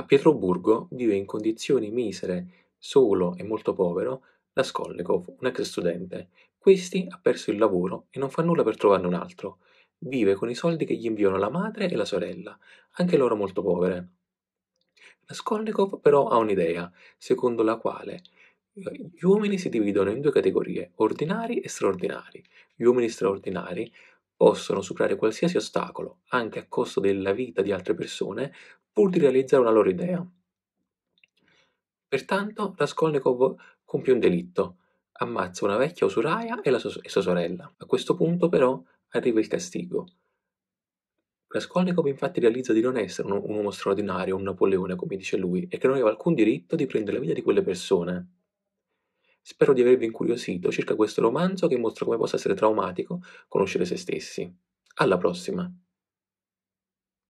A Pietroburgo vive in condizioni misere, solo e molto povero, Raskolnikov, un ex studente. Questi ha perso il lavoro e non fa nulla per trovarne un altro. Vive con i soldi che gli inviano la madre e la sorella, anche loro molto povere. Raskolnikov però ha un'idea, secondo la quale gli uomini si dividono in due categorie, ordinari e straordinari. Gli uomini straordinari possono superare qualsiasi ostacolo, anche a costo della vita di altre persone, pur di realizzare una loro idea. Pertanto Raskolnikov compie un delitto, ammazza una vecchia usuraia e, sua, e sua sorella. A questo punto però arriva il castigo. Raskolnikov infatti realizza di non essere un, un uomo straordinario, un Napoleone come dice lui, e che non aveva alcun diritto di prendere la vita di quelle persone. Spero di avervi incuriosito circa questo romanzo che mostra come possa essere traumatico conoscere se stessi. Alla prossima!